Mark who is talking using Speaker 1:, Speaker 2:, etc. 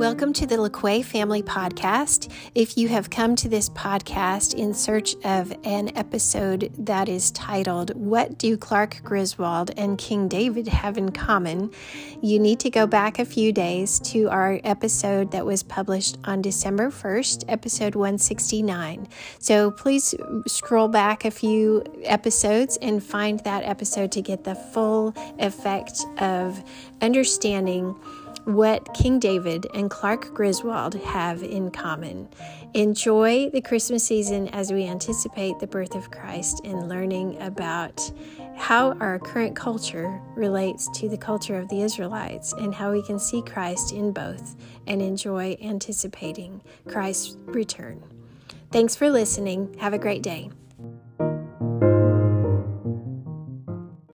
Speaker 1: Welcome to the LaQuay Family Podcast. If you have come to this podcast in search of an episode that is titled, What Do Clark Griswold and King David Have in Common? you need to go back a few days to our episode that was published on December 1st, episode 169. So please scroll back a few episodes and find that episode to get the full effect of understanding what King David and Clark Griswold have in common. Enjoy the Christmas season as we anticipate the birth of Christ and learning about how our current culture relates to the culture of the Israelites and how we can see Christ in both and enjoy anticipating Christ's return. Thanks for listening. Have a great day.